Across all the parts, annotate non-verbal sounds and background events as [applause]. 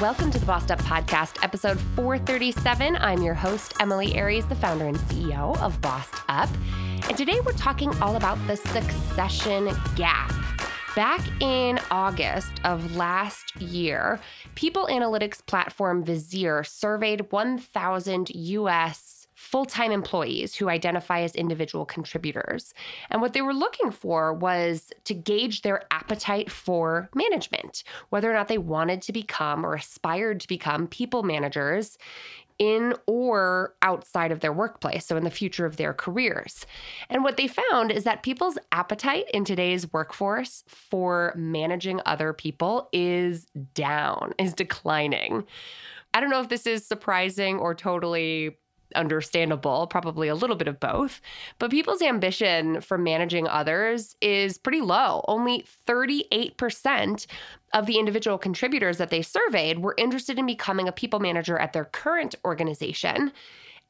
Welcome to the Bossed Up Podcast, episode 437. I'm your host, Emilie Aries, the founder and CEO of Bossed Up. And today we're talking all about the succession gap. Back in August of last year, people analytics platform Visier surveyed 1,000 US full time employees who identify as individual contributors. And what they were looking for was to gauge their appetite for management, whether or not they wanted to become or aspired to become people managers in or outside of their workplace, so in the future of their careers. And what they found is that people's appetite in today's workforce for managing other people is down, is declining. I don't know if this is surprising or totally understandable, probably a little bit of both. But people's ambition for managing others is pretty low. Only 38% of the individual contributors that they surveyed were interested in becoming a people manager at their current organization.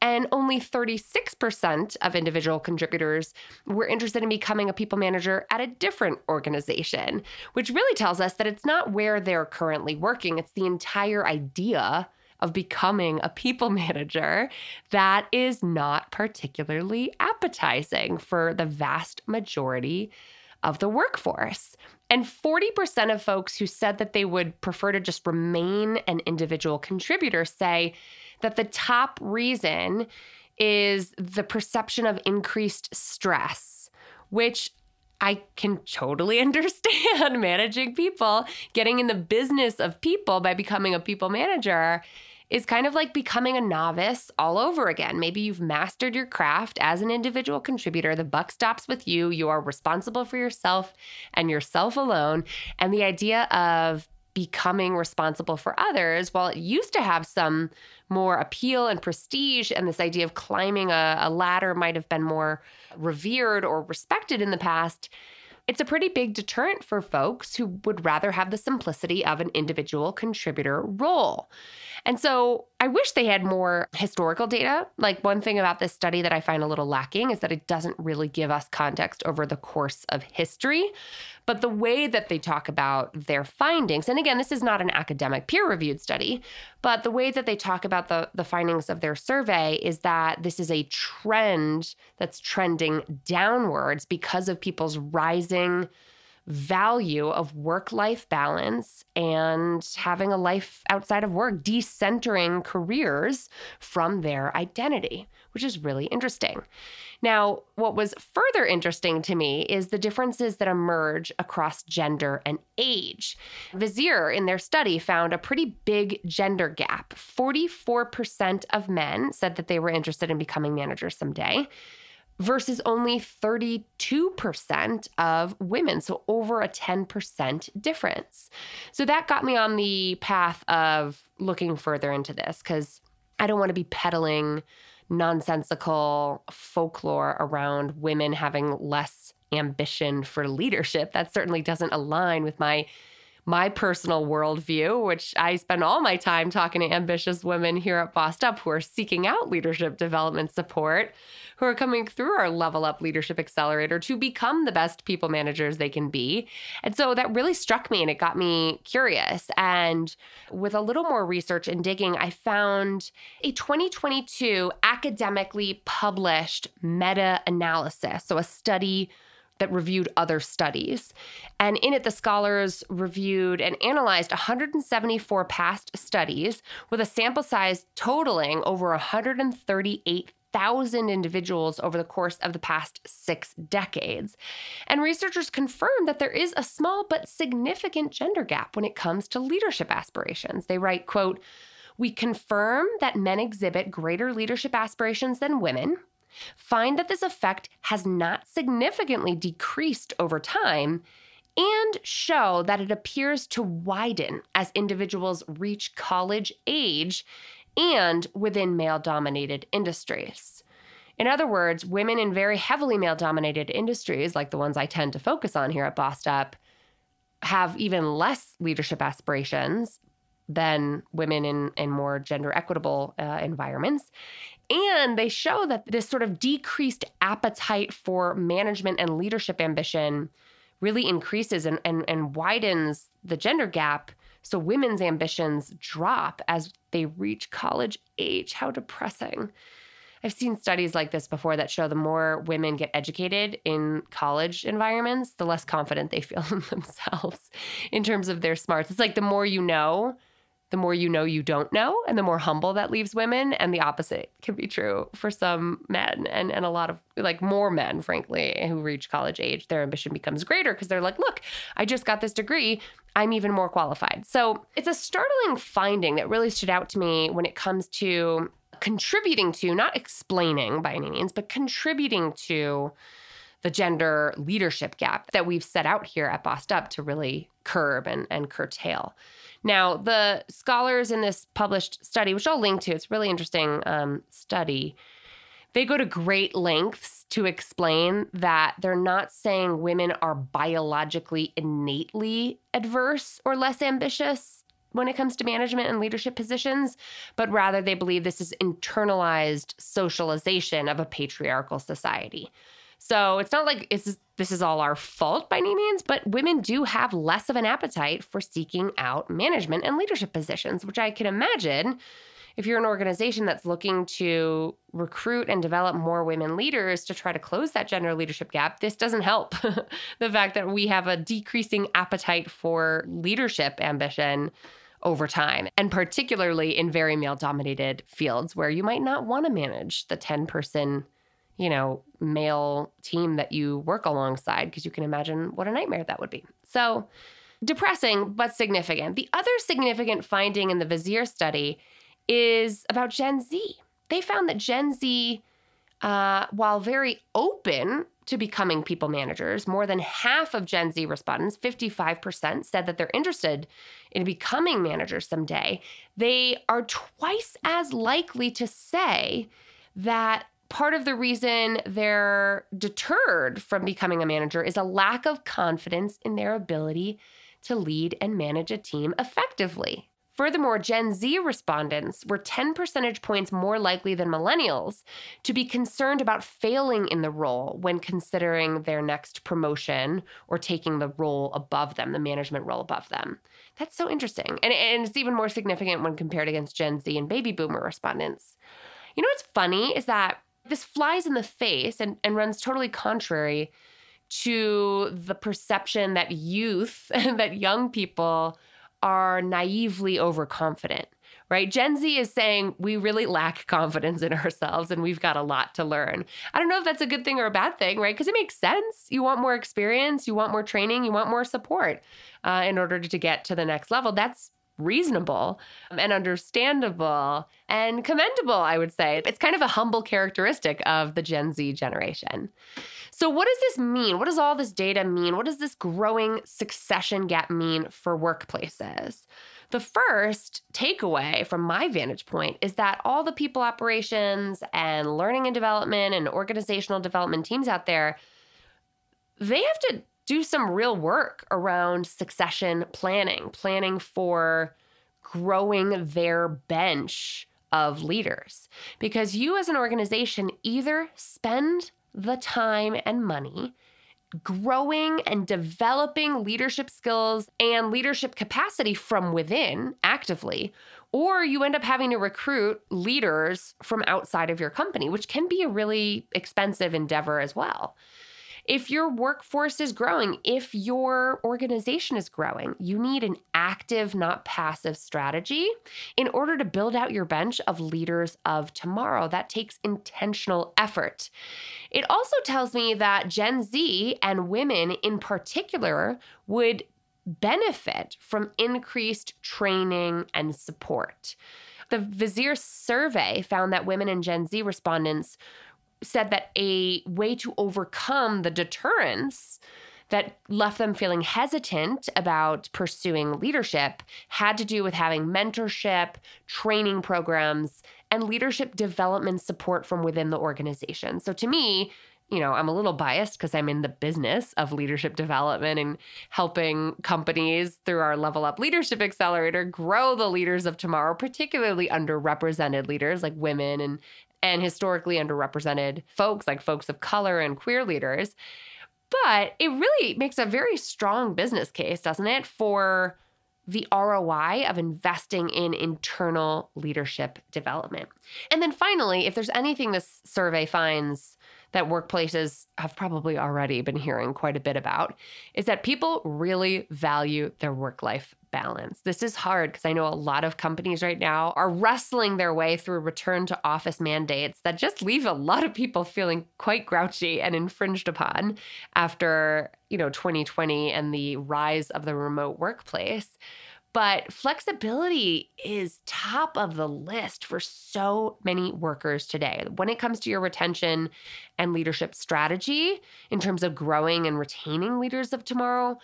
And only 36% of individual contributors were interested in becoming a people manager at a different organization, which really tells us that it's not where they're currently working, it's the entire idea of becoming a people [laughs] manager that is not particularly appetizing for the vast majority of the workforce. And 40% of folks who said that they would prefer to just remain an individual contributor say that the top reason is the perception of increased stress, which I can totally [laughs] understand managing people, getting in the business of people by becoming a people manager is kind of like becoming a novice all over again. Maybe you've mastered your craft as an individual contributor. The buck stops with you. You are responsible for yourself and yourself alone. And the idea of becoming responsible for others, while it used to have some more appeal and prestige, and this idea of climbing a, a ladder might have been more revered or respected in the past, it's a pretty big deterrent for folks who would rather have the simplicity of an individual contributor role. And so I wish they had more historical data. Like one thing about this study that I find a little lacking is that it doesn't really give us context over the course of history. But the way that they talk about their findings, and again, this is not an academic peer reviewed study, but the way that they talk about the, the findings of their survey is that this is a trend that's trending downwards because of people's rising value of work life balance and having a life outside of work, decentering careers from their identity, which is really interesting. Now, what was further interesting to me is the differences that emerge across gender and age. Visier, in their study, found a pretty big gender gap. 44% of men said that they were interested in becoming managers someday versus only 32% of women. So over a 10% difference. So that got me on the path of looking further into this because I don't want to be peddling nonsensical folklore around women having less ambition for leadership. That certainly doesn't align with my my personal worldview, which I spend all my time talking to ambitious women here at Bossed Up who are seeking out leadership development support, who are coming through our Level Up Leadership Accelerator to become the best people managers they can be. And so that really struck me and it got me curious. And with a little more research and digging, I found a 2022 academically published meta analysis. So a study that reviewed other studies. And in it, the scholars reviewed and analyzed 174 past studies with a sample size totaling over 138,000 individuals over the course of the past six decades. And researchers confirmed that there is a small but significant gender gap when it comes to leadership aspirations. They write, quote, we confirm that men exhibit greater leadership aspirations than women, find that this effect has not significantly decreased over time, and show that it appears to widen as individuals reach college age and within male dominated industries. In other words, women in very heavily male dominated industries, like the ones I tend to focus on here at Bossed Up, have even less leadership aspirations than women in, in more gender equitable uh, environments. And they show that this sort of decreased appetite for management and leadership ambition really increases and, and, and widens the gender gap So women's ambitions drop as they reach college age. How depressing. I've seen studies like this before that show the more women get educated in college environments, the less confident they feel [laughs] in themselves in terms of their smarts. It's like the more you know, the more you know you don't know, and the more humble that leaves women. And the opposite can be true for some men and, and a lot of like more men, frankly, who reach college age. Their ambition becomes greater because they're like, look, I just got this degree. I'm even more qualified. So it's a startling finding that really stood out to me when it comes to contributing to, not explaining by any means, but contributing to the gender leadership gap that we've set out here at Bossed Up to really curb and, and curtail. Now, the scholars in this published study, which I'll link to, it's really interesting um, study. They go to great lengths to explain that they're not saying women are biologically innately adverse or less ambitious when it comes to management and leadership positions, but rather they believe this is internalized socialization of a patriarchal society. So it's not like it's this is all our fault by any means, but women do have less of an appetite for seeking out management and leadership positions, which I can imagine if you're an organization that's looking to recruit and develop more women leaders to try to close that gender leadership gap, this doesn't help. [laughs] the fact that we have a decreasing appetite for leadership ambition over time, and particularly in very male dominated fields where you might not want to manage the 10 person you know, male team that you work alongside because you can imagine what a nightmare that would be. So, depressing but significant. The other significant finding in the Visier study is about Gen Z. They found that Gen Z, uh, while very open to becoming people managers, more than half of Gen Z respondents, 55%, said that they're interested in becoming managers someday. They are twice as likely to say that part of the reason they're deterred from becoming a manager is a lack of confidence in their ability to lead and manage a team effectively. Furthermore, Gen Z respondents were 10 percentage points more likely than millennials to be concerned about failing in the role when considering their next promotion or taking the role above them, the management role above them. That's so interesting. And, and it's even more significant when compared against Gen Z and baby boomer respondents. You know what's funny is that this flies in the face and, and runs totally contrary to the perception that youth [laughs] and that young people are naively overconfident right? Gen Z is saying we really lack confidence in [laughs] ourselves and we've got a lot to learn. I don't know if that's a good thing or a bad thing, right? Because it makes sense. You want more experience, you want more training, you want more support uh, in order to get to the next level. That's reasonable and understandable and commendable, I would say. It's kind of a humble characteristic of the Gen Z generation. So, what does this mean? What does all this data mean? What does this growing succession gap mean for workplaces? The first takeaway from my vantage point is that all the people operations and learning and development and organizational development teams out there, they have to do some real work around succession planning, planning for growing their bench of leaders. Because you, as an organization, either spend the time and money growing and developing leadership skills and leadership capacity from within actively, or you end up having to recruit leaders from outside of your company, which can be a really expensive endeavor as well. If your workforce is growing, if your organization is growing, you need an active, not passive strategy in order to build out your bench of leaders of tomorrow. That takes intentional effort. It also tells me that Gen Z and women in particular would benefit from increased training and support. The Visier survey found that women and Gen Z respondents said that a way to overcome the deterrence that left them feeling hesitant about pursuing leadership had to do with having mentorship, training programs, and leadership development support from within the organization. So to me, you know, I'm a little biased because I'm in the business of leadership development and helping companies through our Level Up Leadership Accelerator grow the leaders of tomorrow, particularly underrepresented leaders like women and and historically underrepresented folks like folks of color and queer leaders. But it really makes a very strong business case, doesn't it, for the ROI of investing in internal leadership development. And then finally, if there's anything this survey finds that workplaces have probably already been hearing quite a bit about, is that people really value their work life balance. This is hard because I know a lot of companies right now are wrestling their way through return to office mandates that just leave a lot of people feeling quite grouchy and infringed upon after, you know, 2020 and the rise of the remote workplace. But flexibility is top of the list for so many workers today. When it comes to your retention and leadership strategy, in terms of growing and retaining leaders of tomorrow,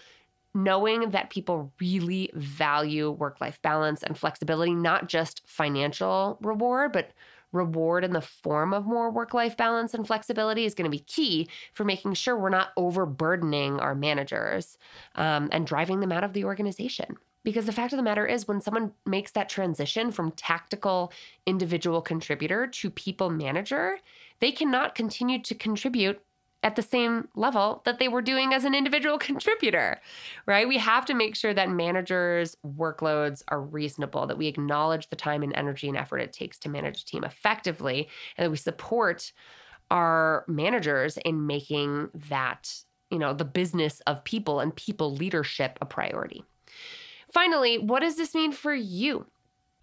knowing that people really value work life balance and flexibility, not just financial reward, but reward in the form of more work life balance and flexibility is going to be key for making sure we're not overburdening our managers um, and driving them out of the organization. Because the fact of the matter is, when someone makes that transition from tactical individual contributor to people manager, they cannot continue to contribute at the same level that they were doing as an individual [laughs] contributor, right? We have to make sure that managers' workloads are reasonable, that we acknowledge the time and energy and effort it takes to manage a team effectively, and that we support our managers in making that, you know, the business of people and people leadership a priority. Finally, what does this mean for you?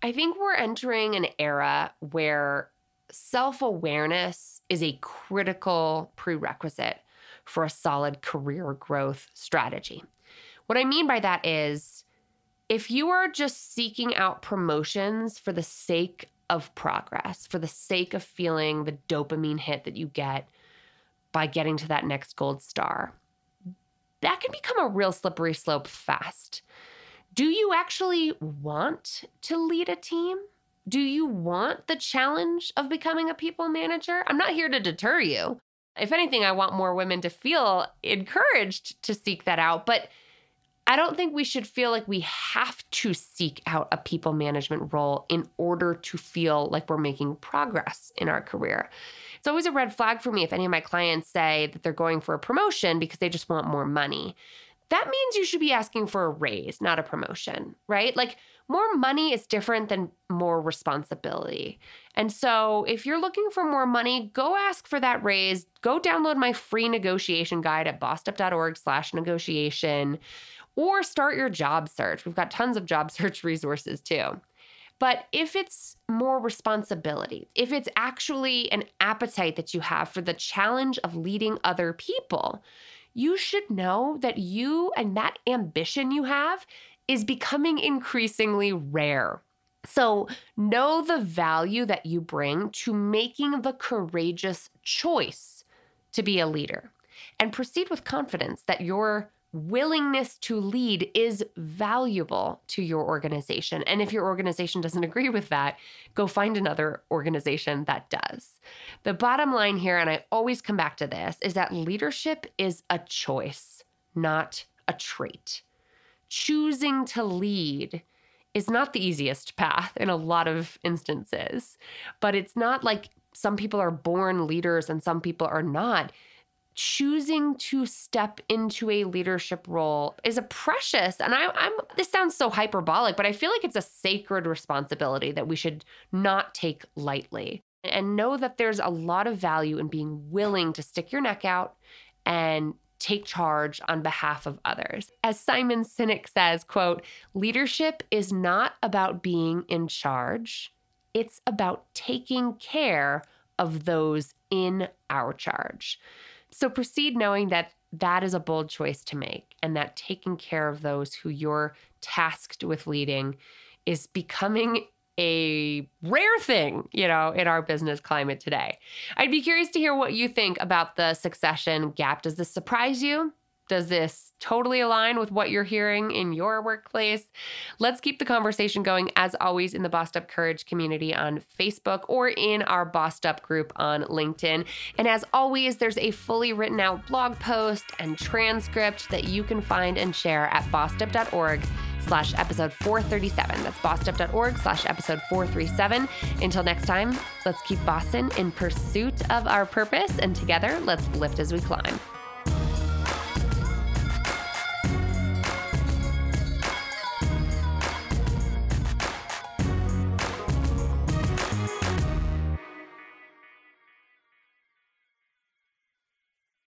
I think we're entering an era where self awareness is a critical prerequisite for a solid career growth strategy. What I mean by that is if you are just seeking out promotions for the sake of progress, for the sake of feeling the dopamine hit that you get by getting to that next gold star, that can become a real slippery slope fast. Do you actually want to lead a team? Do you want the challenge of becoming a people manager? I'm not here to deter you. If anything, I want more women to feel encouraged to seek that out. But I don't think we should feel like we have to seek out a people management role in order to feel like we're making progress in our career. It's always a red flag for me if any of my clients say that they're going for a promotion because they just want more money that means you should be asking for a raise, not a promotion, right? Like more money is different than more responsibility. And so if you're looking for more money, go ask for that raise. Go download my free negotiation guide at bossedup.org slash negotiation or start your job search. We've got tons of job [laughs] search resources too. But if it's more responsibility, if it's actually an appetite that you have for the challenge of leading other people, you should know that you and that ambition you have is becoming increasingly rare. So, know the value that you bring to making the courageous choice to be a leader and proceed with confidence that your willingness to lead is valuable to your organization. And if your organization doesn't agree with that, go find another organization that does. The bottom line here, and I always come back to this, is that leadership is a choice, not a trait. Choosing to lead is not the easiest path in a lot of instances, but it's not like some people are born leaders and some people are not choosing to step into a leadership role is a precious and I, am this sounds so hyperbolic but i feel like it's a sacred responsibility that we should not take lightly and know that there's a lot of value in being willing to stick your neck out and take charge on behalf of others. As simon sinek says quote leadership is not about being in charge. It's about taking care of those in our charge so proceed knowing that that is a bold choice to make and that taking care of those who you're tasked with leading is becoming a rare thing, you know, in our business climate today. I'd be curious to hear what you think about the succession gap. Does this surprise you? Does this totally align with what you're hearing in your workplace? Let's keep the conversation going, as always, in the Bossed Up Courage community on Facebook or in our Bossed Up group on LinkedIn. And as always, there's a fully written out blog post and transcript that you can find and share at bossedup.org slash episode 437. That's bossedup.org slash episode 437. Until next time, let's keep bossing in pursuit of our purpose, and together, let's lift as we climb.